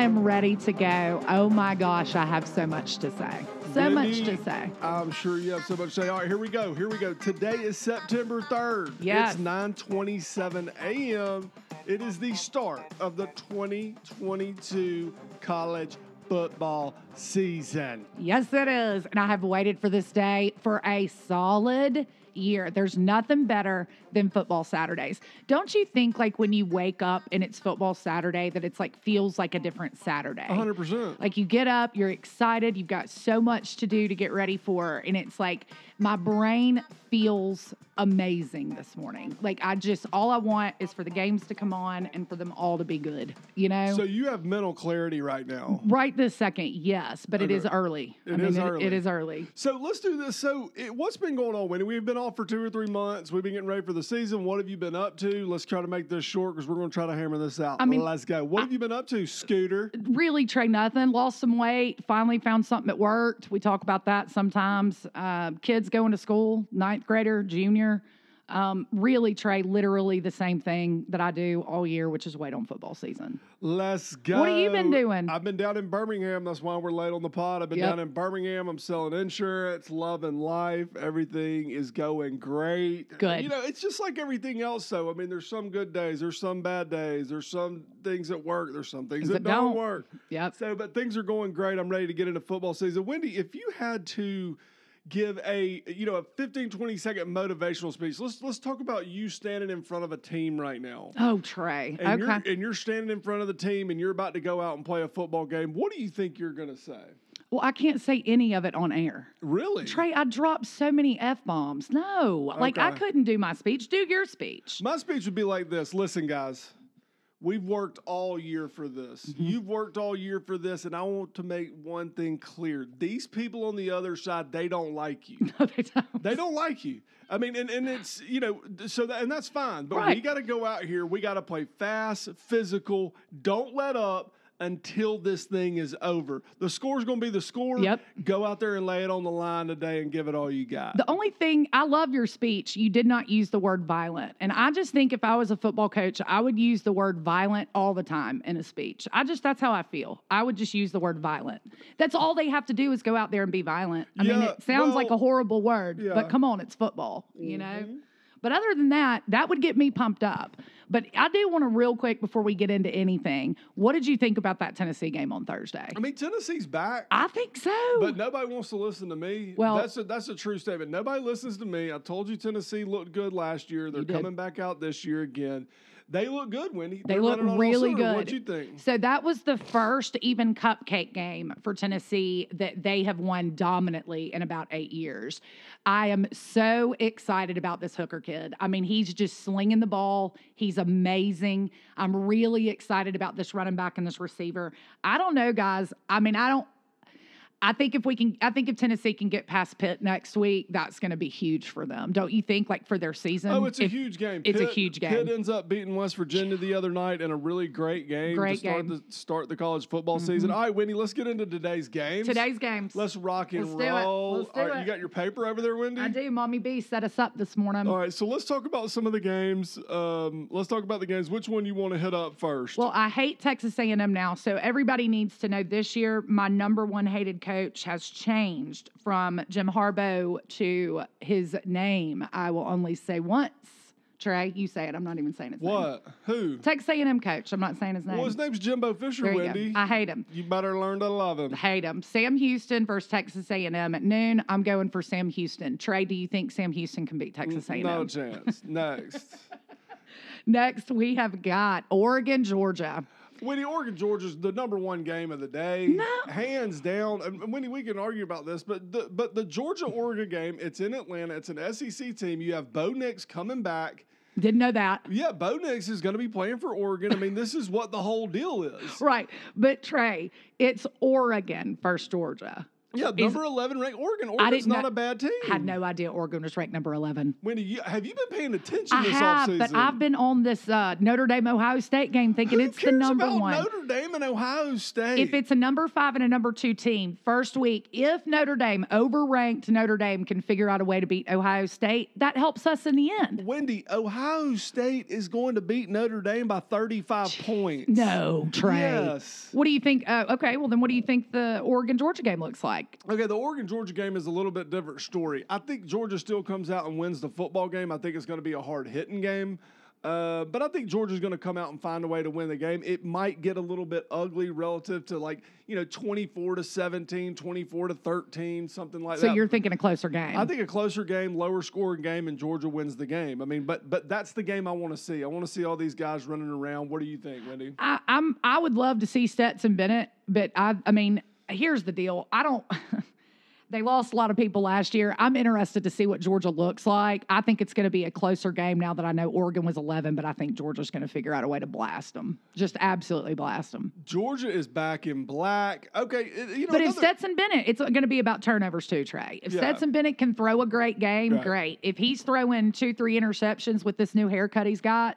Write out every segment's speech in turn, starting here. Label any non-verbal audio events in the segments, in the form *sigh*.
I am ready to go. Oh my gosh, I have so much to say. So much to say. I'm sure you have so much to say. All right, here we go. Here we go. Today is September 3rd. Yes. It's 9:27 a.m. It is the start of the 2022 college football season. Yes, it is. And I have waited for this day for a solid year. There's nothing better than football Saturdays. Don't you think like when you wake up and it's football Saturday that it's like feels like a different Saturday? 100%. Like you get up, you're excited, you've got so much to do to get ready for, and it's like my brain feels amazing this morning. Like I just all I want is for the games to come on and for them all to be good. You know. So you have mental clarity right now. right this second, yes, but it Okay. is early. It I mean, is it- early. it is early. So let's do this. So it, what's been going on, Wendy? We've been off for two or three months. We've been getting ready for the season. What have you been up to? Let's try to make this short because we're going to try to hammer this out. I mean, let's go. What have you been up to, Scooter? Really, Trey, nothing. Lost some weight. Finally found something that worked. We talk about that sometimes. Uh, kids going to school, ninth grader, junior. Um, really, Trey, literally the same thing that I do all year, which is wait on football season. Let's go. What have you been doing? I've been down in Birmingham. That's why we're late on the pod. I've been Yep. down in Birmingham. I'm selling insurance, loving life. Everything is going great. Good. You know, it's just like everything else, though. I mean, there's some good days, there's some bad days, there's some things that work, there's some things, that, that don't don't. work. Yep. So, but things are going great. I'm ready to get into football season. Wendy, if you had to give a you know a 15 20 second motivational speech let's let's talk about you standing in front of a team right now Oh, Trey. and okay. you're and you're standing in front of the team and you're about to go out and play a football game what do you think you're going to say Well, I can't say any of it on air. really Trey, I dropped so many F bombs. No, like I couldn't do my speech. Do your speech. my speech would be like this listen guys We've worked all year for this. Mm-hmm. You've worked all year for this, and I want to make one thing clear. These people on the other side, they don't like you. *laughs* No, they don't. They don't like you. I mean, and, and it's, you know, so that, and that's fine. But we got to go out here. We got to play fast, physical. Don't let up until this thing is over. The score's going to be the score. Yep. Go out there and lay it on the line today and give it all you got. The only thing I love your speech, you did not use the word violent. And I just think if I was a football coach, I would use the word violent all the time in a speech. I just, that's how I feel. I would just use the word violent. That's all they have to do is go out there and be violent. I mean, it sounds like a horrible word, yeah. but come on, it's football, you know? Mm-hmm. But other than that, that would get me pumped up. But I do want to, real quick, before we get into anything, what did you think about that Tennessee game on Thursday? I mean, Tennessee's back. I think so. But nobody wants to listen to me. Well- that's a that's a true statement. Nobody listens to me. I told you Tennessee looked good last year. They're coming back out this year again. They look good, Wendy. They They're look running on all really good. What you think? So that was the first even cupcake game for Tennessee that they have won dominantly in about eight years. I am so excited about this Hooker kid. I mean, he's just slinging the ball. He's amazing. I'm really excited about this running back and this receiver. I don't know, guys. I mean, I don't. I think if we can, I think if Tennessee can get past Pitt next week, that's going to be huge for them. Don't you think? Like for their season. Oh, it's a If- huge game. it's a huge game. Pitt ends up beating West Virginia the other night in a really great game Great to start game. Mm-hmm. the start the college football season. All right, Wendy, let's get into today's games. Today's games. Let's rock and Let's roll. All right, it. you got your paper over there, Wendy? I do. Mommy B set us up this morning. All right, so let's talk about some of the games. Um, let's talk about the games. Which one you want to hit up first? Well, I hate Texas A&M now, so everybody needs to know this year my number one hated coach has changed from Jim Harbaugh to his name. I will only say once. Trey, you say it. I'm not even saying his name. what? Who? Texas A&M coach. I'm not saying his name. Well, his name's Jimbo Fisher, there you Wendy. go. I hate him. you better learn to love him. Hate him. Sam Houston versus Texas A&M at noon. I'm going for Sam Houston. Trey, do you think Sam Houston can beat Texas A&M? No chance. Next. *laughs* Next, we have got Oregon, Georgia. Wendy, Oregon, Georgia's the number one game of the day. No. Hands down. And Wendy, we can argue about this, but the but the Georgia Oregon game, it's in Atlanta. It's an SEC team. You have Bo Nix coming back. Didn't know that. Yeah, Bo Nix is going to be playing for Oregon. I mean, this is what the whole deal is. Right. But Trey, it's Oregon first Georgia. Yeah, Is- number eleven ranked Oregon. Oregon's didn't know- a bad team. I had no idea Oregon was ranked number 11. Wendy, you, have you been paying attention I this have, offseason? but I've been on this uh, Notre Dame Ohio State game thinking Who it's the number about one. Notre Dame and Ohio State. if it's a number five and a number two team, first week, if Notre Dame overranked Notre Dame can figure out a way to beat Ohio State, that helps us in the end. Wendy, Ohio State is going to beat Notre Dame by 35 points. No, Trey. Yes. What do you think? Uh, okay, well then, what do you think the Oregon Georgia game looks like? Okay, the Oregon Georgia game is a little bit different story. I think Georgia still comes out and wins the football game. I think it's going to be a hard hitting game. Uh, but I think Georgia's going to come out and find a way to win the game. It might get a little bit ugly relative to like, you know, 24 to 17, 24 to 13, something like So that. So you're thinking a closer game? I think a closer game, lower scoring game, and Georgia wins the game. I mean, but but that's the game I want to see. I want to see all these guys running around. What do you think, Wendy? I, I'm I would love to see Stetson Bennett, but I I mean, here's the deal. I don't *laughs* they lost a lot of people last year. I'm interested to see what Georgia looks like. I think it's going to be a closer game now that I know Oregon was 11, but I think Georgia's going to figure out a way to blast them. Just absolutely blast them. Georgia is back in black. Okay, you know, But if another- Stetson Bennett, it's going to be about turnovers too, Trey. If Yeah. Stetson Bennett can throw a great game, Right. great. If he's throwing two, three interceptions with this new haircut he's got,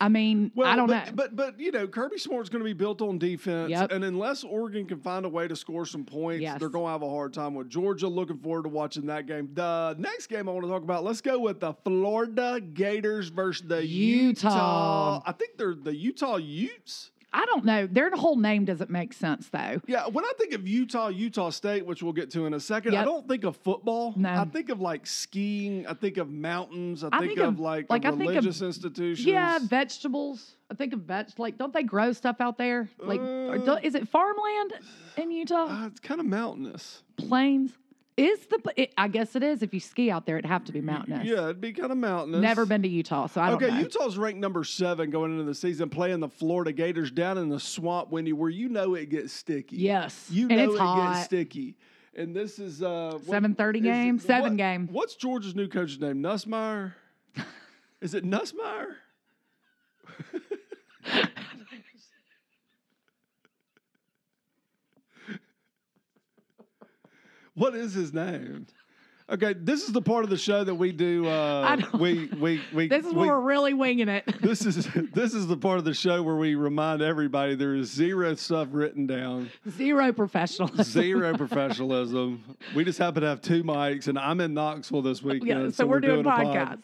I mean, Well, I don't but, know. But but you know, Kirby Smart's going to be built on defense, Yep. and unless Oregon can find a way to score some points, Yes. they're going to have a hard time with Georgia. Looking forward to watching that game. The next game I want to talk about. Let's go with the Florida Gators versus the Utah. Utah. I think they're the Utah Utes. I don't know. Their whole name doesn't make sense though. Yeah, when I think of Utah, Utah State, which we'll get to in a second, I don't think of football. No. I think of like skiing. I think of mountains. I, I think, think of, like, like, think of- religious institutions. Yeah, vegetables. I think of veg. Like, don't they grow stuff out there? Like, or Uh, do- is it farmland in Utah? Uh, it's kind of mountainous. Plains? Is the? It, I guess it is. If you ski out there, it'd have to be mountainous. Yeah, it'd be kind of mountainous. Never been to Utah, so I don't Okay, know. Utah's ranked number seven going into the season, playing the Florida Gators down in the swamp, Wendy, where you know it gets sticky. yes, you know it hot. gets sticky. And this is uh, 7:30 game? it- Seven what- game. What's Georgia's new coach's name? Nussmeyer. *laughs* is it Nussmeyer? *laughs* *laughs* what is his name? Okay, this is the part of the show that we do. Uh, *laughs* we *laughs* we we. This is we, where we're really winging it. *laughs* this is this is the part of the show where we remind everybody there is zero stuff written down, Zero professionalism. zero professionalism. We just happen to have two mics, and I'm in Knoxville this weekend, Yeah, so, we're, doing, a pod.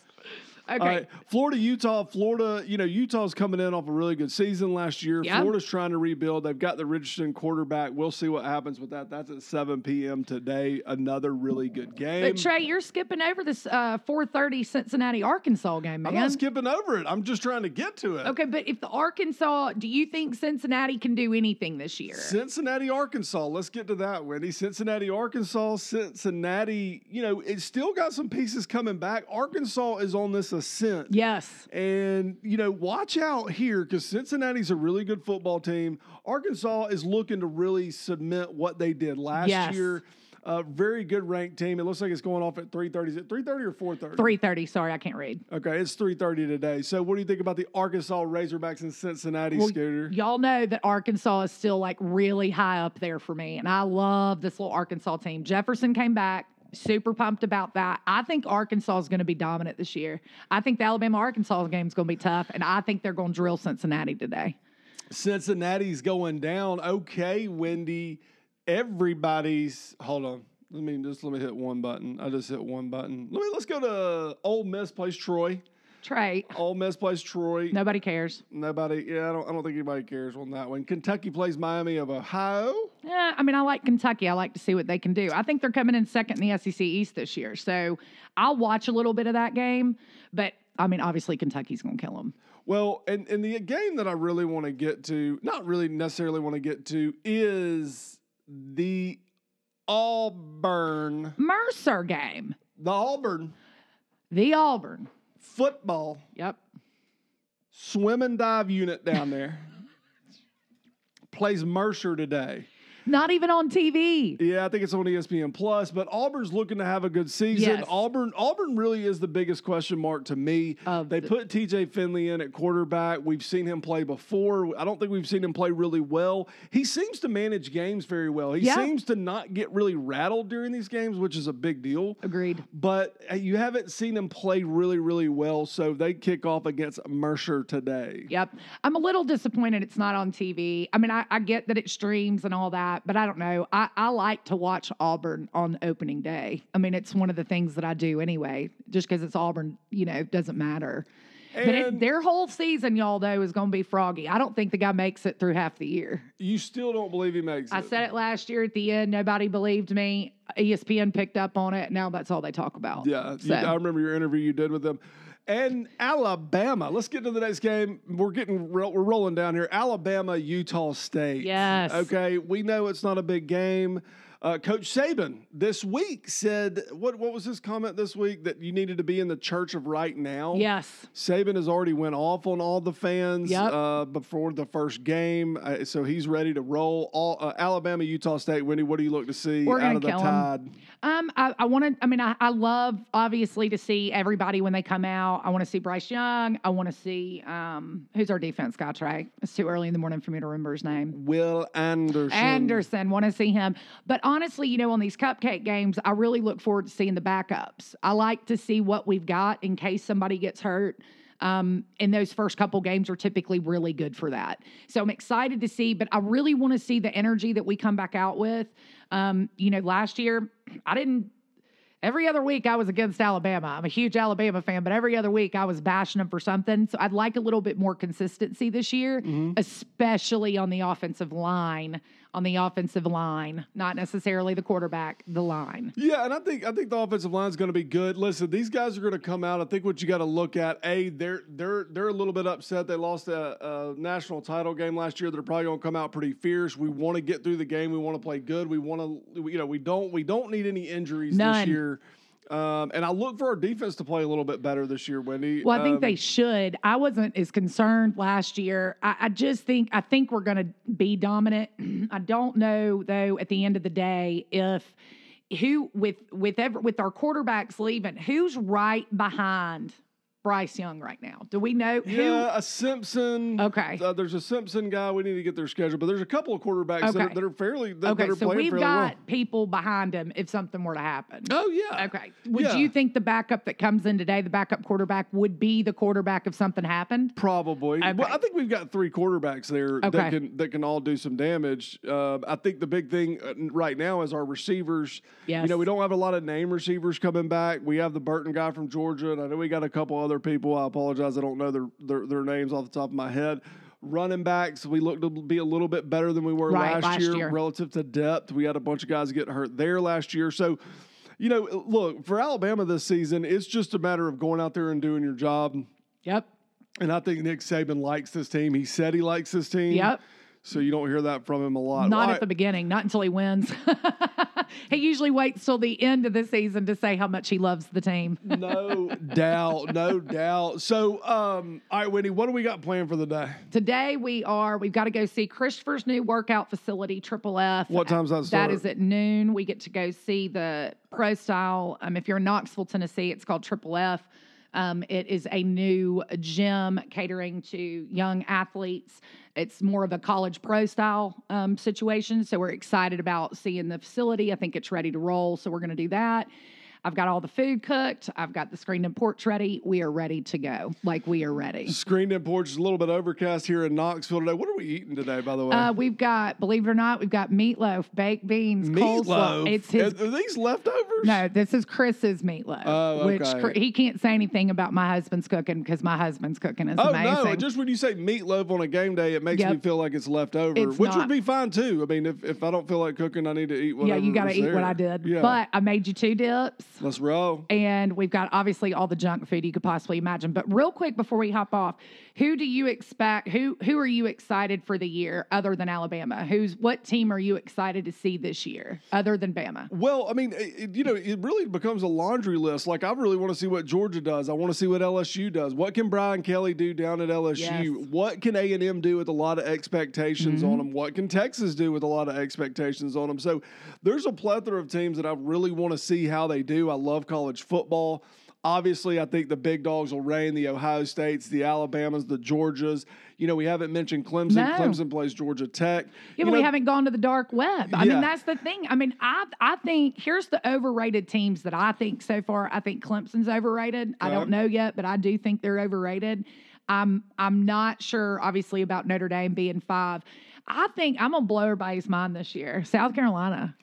Okay. All right, Florida, Utah, Florida. You know, Utah's coming in off a really good season last year. Yep. Florida's trying to rebuild. They've got the Richardson quarterback. We'll see what happens with that. That's at 7 p.m. today. Another really good game. But Trey, you're skipping over this uh, 4:30 Cincinnati Arkansas game, I'm not skipping over it. I'm just trying to get to it. Okay, but if the Arkansas, do you think Cincinnati can do anything this year? Cincinnati, Arkansas. Let's get to that, Wendy. Cincinnati, Arkansas. Cincinnati, you know, it's still got some pieces coming back. Arkansas is on this ascent. Yes. And, you know, watch out here because Cincinnati's a really good football team. Arkansas is looking to really submit what they did last Yes. year. Uh, very good ranked team. It looks like it's going off at 3.30. Is it 3.30 or 4.30? 3:30. Sorry, I can't read. Okay, it's 3.30 today. So what do you think about the Arkansas Razorbacks and Cincinnati, Well, Scooter? Y'all know that Arkansas is still like really high up there for me, and I love this little Arkansas team. Jefferson came back. Super pumped about that. I think Arkansas is going to be dominant this year. I think the Alabama Arkansas game is going to be tough, and I think they're going to drill Cincinnati today. Cincinnati's going down. Okay, Wendy. Everybody's hold on. Let me just let me hit one button. I just hit one button. Let me let's go to Ole Miss plays Troy. Trey, Ole Miss plays Troy. nobody cares. Nobody. Yeah, I don't. I don't think anybody cares on that one. Kentucky plays Miami of Ohio. Yeah, I mean, I like Kentucky. I like to see what they can do. I think they're coming in second in the SEC East this year, so I'll watch a little bit of that game. But I mean, obviously, Kentucky's going to kill them. Well, and and the game that I really want to get to, not really necessarily want to get to, is the Auburn, Mercer game, the Auburn the Auburn. football Yep. swim and dive unit down there *laughs* plays Mercer today. Not even on TV. Yeah, I think it's on ESPN Plus. But Auburn's looking to have a good season. Yes. Auburn, Auburn really is the biggest question mark to me. Of they the- put TJ Finley in at quarterback. We've seen him play before. I don't think we've seen him play really well. He seems to manage games very well. He Yeah. seems to not get really rattled during these games, which is a big deal. Agreed. But uh, you haven't seen him play really, really well. So they kick off against Mercer today. Yep. I'm a little disappointed it's not on TV. I mean, I, I get that it streams and all that, but I don't know. I, I like to watch Auburn on opening day. I mean, it's one of the things that I do anyway, just because it's Auburn, you know, doesn't matter. but it, their whole season, y'all, though, is going to be froggy. I don't think the guy makes it through half the year. You still don't believe he makes I it. I said it last year at the end. Nobody believed me. ESPN picked up on it. Now that's all they talk about. Yeah, you- I remember your interview you did with them. And Alabama. Let's get to the next game. We're getting we're rolling down here. Alabama, Utah State. Yes. Okay, we know it's not a big game. Uh, Coach Saban this week said what? What was his comment this week that you needed to be in the church of right now? Yes. Saban has already went off on all the fans Yep. uh, before the first game, uh, so he's ready to roll. All uh, Alabama, Utah State. Wendy, what do you look to see We're out of the kill. Tide? Um, I, I want to. I mean, I, I love obviously to see everybody when they come out. I want to see Bryce Young. I want to see um, who's our defense guy. Trey. It's too early in the morning for me to remember his name. Will Anderson. Anderson, want to see him. But honestly, you know, on these cupcake games, I really look forward to seeing the backups. I like to see what we've got in case somebody gets hurt. Um, and those first couple games are typically really good for that. So I'm excited to see, but I really want to see the energy that we come back out with. Um, you know, last year, I didn't Every other week I was against Alabama. I'm a huge Alabama fan, but every other week I was bashing them for something. So I'd like a little bit more consistency this year, especially on the offensive line. On the offensive line, not necessarily the quarterback, the line. Yeah, and I think I think the offensive line is going to be good. Listen, these guys are going to come out. I think what you got to look at, a they're they're they're a little bit upset. They lost a, a national title game last year. They're probably going to come out pretty fierce. We want to get through the game. We want to play good. We want to, you know, we don't we don't need any injuries this year. Um, and I look for our defense to play a little bit better this year, Wendy. Well, I think Um, they should. I wasn't as concerned last year. I, I just think I think we're going to be dominant. *clears throat* I don't know though. At the end of the day, if who with with ever with our quarterbacks leaving, who's right behind Bryce Young right now? Do we know who? Yeah, a Simpson. Okay. Uh, there's a Simpson guy. We need to get their schedule, but there's a couple of quarterbacks that, are, that are fairly that, that Okay, are so we've got well. people behind him if something were to happen. Oh yeah. Okay. Would Yeah. you think the backup that comes in today, the backup quarterback, would be the quarterback if something happened? Probably. Well, I think we've got three quarterbacks there that can that can all do some damage. Uh, I think the big thing uh, right now is our receivers. You know, we don't have a lot of name receivers coming back. We have the Burton guy from Georgia, and I know we got a couple other people. I apologize, I don't know their their, their names off the top of my head. Running backs, we look to be a little bit better than we were Right, last, last year, year. relative to depth. We had a bunch of guys get hurt there last year, so. You know, look, for Alabama this season, it's just a matter of going out there and doing your job. Yep. And I think Nick Saban likes this team. He said he likes this team. Yep. So you don't hear that from him a lot. Not Well, at the beginning, not until he wins. *laughs* he usually waits till the end of the season to say how much he loves the team. No doubt, no doubt. So, um, all right, Whitney, what do we got planned for the day? Today we are, we've got to go see Christopher's new workout facility, Triple F. What time's that That start? is at noon. We get to go see the pro style. Um, if you're in Knoxville, Tennessee, it's called Triple F. Um, it is a new gym catering to young athletes. It's more of a college pro style um, situation. So we're excited about seeing the facility. I think it's ready to roll. So we're going to do that. I've got all the food cooked. I've got the screened and porch ready. We are ready to go. Like we are ready. Screened in porch is a little bit overcast here in Knoxville today. What are we eating today, by the way? Uh, we've got, believe it or not, we've got meatloaf, baked beans, coleslaw. It's his. Are, these leftovers? No, this is Chris's meatloaf. Oh, Which okay. Chri- he can't say anything about my husband's cooking because my husband's cooking is Oh amazing. no! Just when you say meatloaf on a game day, it makes Yep. me feel like it's left over, It's which not. would be fine too. I mean, if, if I don't feel like cooking, I need to eat yeah, you got to eat what. I did. Yeah. But I made you two dips. Let's roll. and we've got obviously all the junk food you could possibly imagine. But real quick before we hop off, who do you expect? Who who are you excited for the year other than Alabama? Who's what team are you excited to see this year other than Bama? Well, I mean, it, you know, it really becomes a laundry list. Like, I really want to see what Georgia does. I want to see what LSU does. What can Brian Kelly do down at LSU? Yes. What can A and M do with a lot of expectations Mm-hmm. on them? What can Texas do with a lot of expectations on them? So, there's a plethora of teams that I really want to see how they do. I love college football. Obviously, I think the big dogs will reign the Ohio States, the Alabamas, the Georgias. You know, we haven't mentioned Clemson. No. Clemson plays Georgia Tech. Yeah, You but we haven't gone to the dark web. I Yeah. mean, that's the thing. I mean, I I think here's the overrated teams that I think so far. I think Clemson's overrated. I don't know yet, but I do think they're overrated. I'm I'm not sure, obviously, about Notre Dame being five. I think I'm gonna blow everybody's mind this year. South Carolina.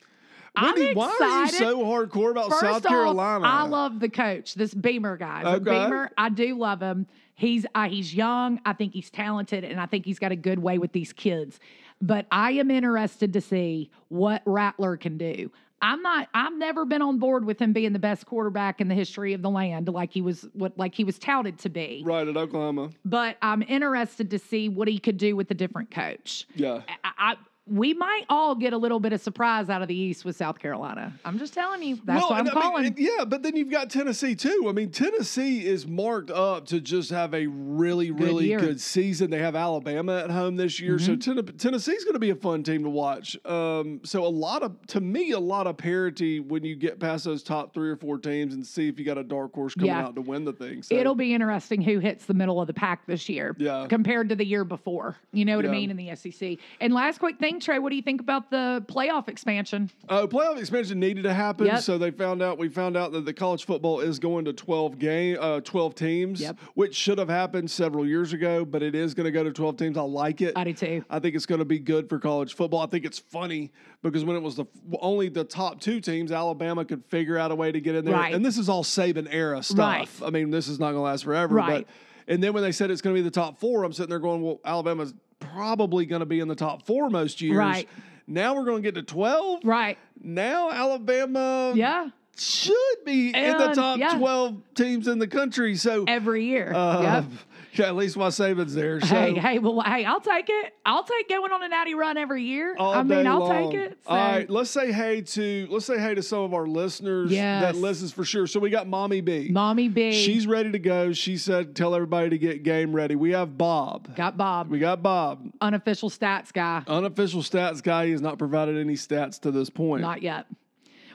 Wendy, I'm why are you so hardcore about First South off, Carolina? I love the coach, this Beamer guy. Okay. Beamer, I do love him. He's uh, he's young. I think he's talented, and I think he's got a good way with these kids. But I am interested to see what Rattler can do. I'm not. I've never been on board with him being the best quarterback in the history of the land, like he was what like he was touted to be. Right at Oklahoma. But I'm interested to see what he could do with a different coach. Yeah. I, I we might all get a little bit of surprise out of the East with South Carolina. I'm just telling you. That's what I'm I calling. and yeah, but then you've got Tennessee too. I mean, Tennessee is marked up to just have a really, really year. Mm-hmm. good season. They have Alabama at home this year, so Ten- Tennessee's going to be a fun team to watch. Um, so a lot of, to me, a lot of parity when you get past those top three or four teams and see if you got a dark horse coming Yeah. out to win the thing. So, It'll be interesting who hits the middle of the pack this year Yeah. compared to the year before. You know what I mean in the SEC. And last quick thing, Trey, what do you think about the playoff expansion? Uh, playoff expansion needed to happen, Yep. so they found out. We found out that the college football is going to twelve game, uh, twelve teams, Yep. which should have happened several years ago, but it is going to go to twelve teams. I like it. I do too. I think it's going to be good for college football. I think it's funny because when it was the only the top two teams, Alabama could figure out a way to get in there, Right. and this is all Saban era stuff. Right. I mean, this is not going to last forever, Right. but. And then when they said it's going to be the top four, I'm sitting there going, "Well, Alabama's probably going to be in the top four most years." Right. Now we're going to get to twelve Right. now Alabama Yeah. should be in the top yeah. 12 teams in the country. So, Every year. uh, yep. Yeah, *laughs* at least my savings there. So, Hey, hey, well, hey, I'll take it. I'll take going on a natty run every year. all I mean, I'll long. take it. All So- right, let's say hey to let's say hey to some of our listeners that listens for sure. So we got Mommy B. Mommy B. She's ready to go. She said, "Tell everybody to get game ready." We have Bob. got Bob, We got Bob, unofficial stats guy. unofficial stats guy. He has not provided any stats to this point. Not yet.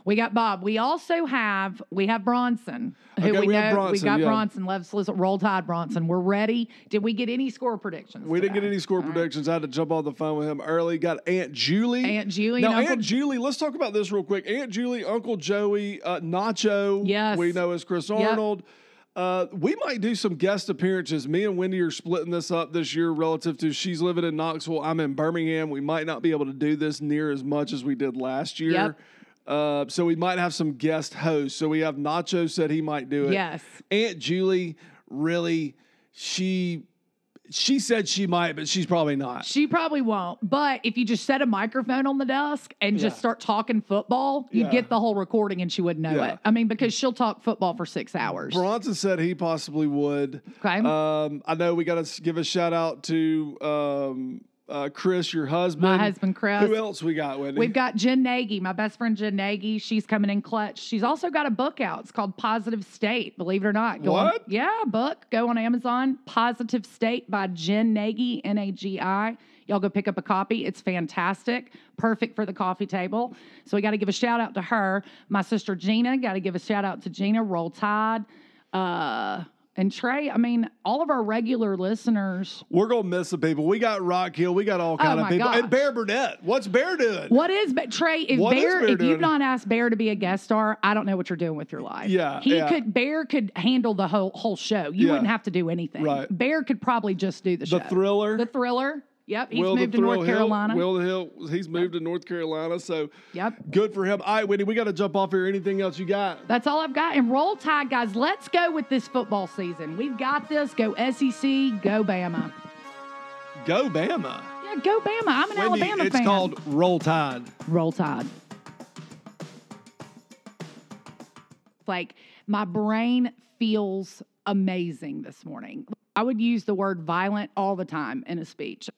We got Bob. We also have we have Bronson, who Okay, we, we know have we got yeah. Bronson. Let's listen. Roll Tide Bronson. We're ready. Did we get any score predictions? We didn't get any score predictions. I had to jump on the phone with him early. Got Aunt Julie. Aunt Julie Now, Uncle Aunt Julie, let's talk about this real quick. Aunt Julie, Uncle Joey, uh, Nacho. Yes. We know as Chris Arnold. Uh, we might do some guest appearances. Me and Wendy are splitting this up this year relative to she's living in Knoxville. I'm in Birmingham. We might not be able to do this near as much as we did last year. Yep. Uh, so we might have some guest hosts. So we have Nacho said he might do it. Yes. Aunt Julie, really, she she said she might, but she's probably not. She probably won't. But if you just set a microphone on the desk and just Yeah. start talking football, you Yeah. get the whole recording and she wouldn't know Yeah. it. I mean, because she'll talk football for six hours. Bronson said he possibly would. Okay. Um, I know we got to give a shout out to um, uh, Chris, your husband. My husband, Chris. Who else we got, Wendy? We've got Jen Nagy, my best friend Jen Nagy. She's coming in clutch. She's also got a book out. It's called Positive State. Believe it or not. Go On, What? yeah, book. Go on Amazon. Positive State by Jen Nagy, N A G I. Y'all go pick up a copy. It's fantastic. Perfect for the coffee table. So we got to give a shout out to her. My sister Gina. Got to give a shout out to Gina. Roll Tide. Uh, and Trey. I mean, all of our regular listeners. We're gonna miss some people. We got Rock Hill. We got all oh kind of Oh my people. gosh. And Bear Burnett. What's Bear doing? What is but Trey? If What Bear, Bear if doing? you've not asked Bear to be a guest star, I don't know what you're doing with your life. Yeah, he yeah. could. Bear could handle the whole whole show. You Yeah. wouldn't have to do anything. Right. Bear could probably just do the, show. The. Thriller. The thriller. Yep. He's Will moved to North Hill- Carolina. Will the Hill. He's moved to North Carolina. So Yep. good for him. All right, Wendy, we got to jump off here. Anything else you got? That's all I've got. And roll tide, guys. Let's go with this football season. We've got this. Go SEC. Go Bama. Go Bama. Yeah, go Bama. I'm an Alabama it's fan. It's called Roll Tide. Roll Tide. like my brain feels amazing this morning. I would use the word violent all the time in a speech.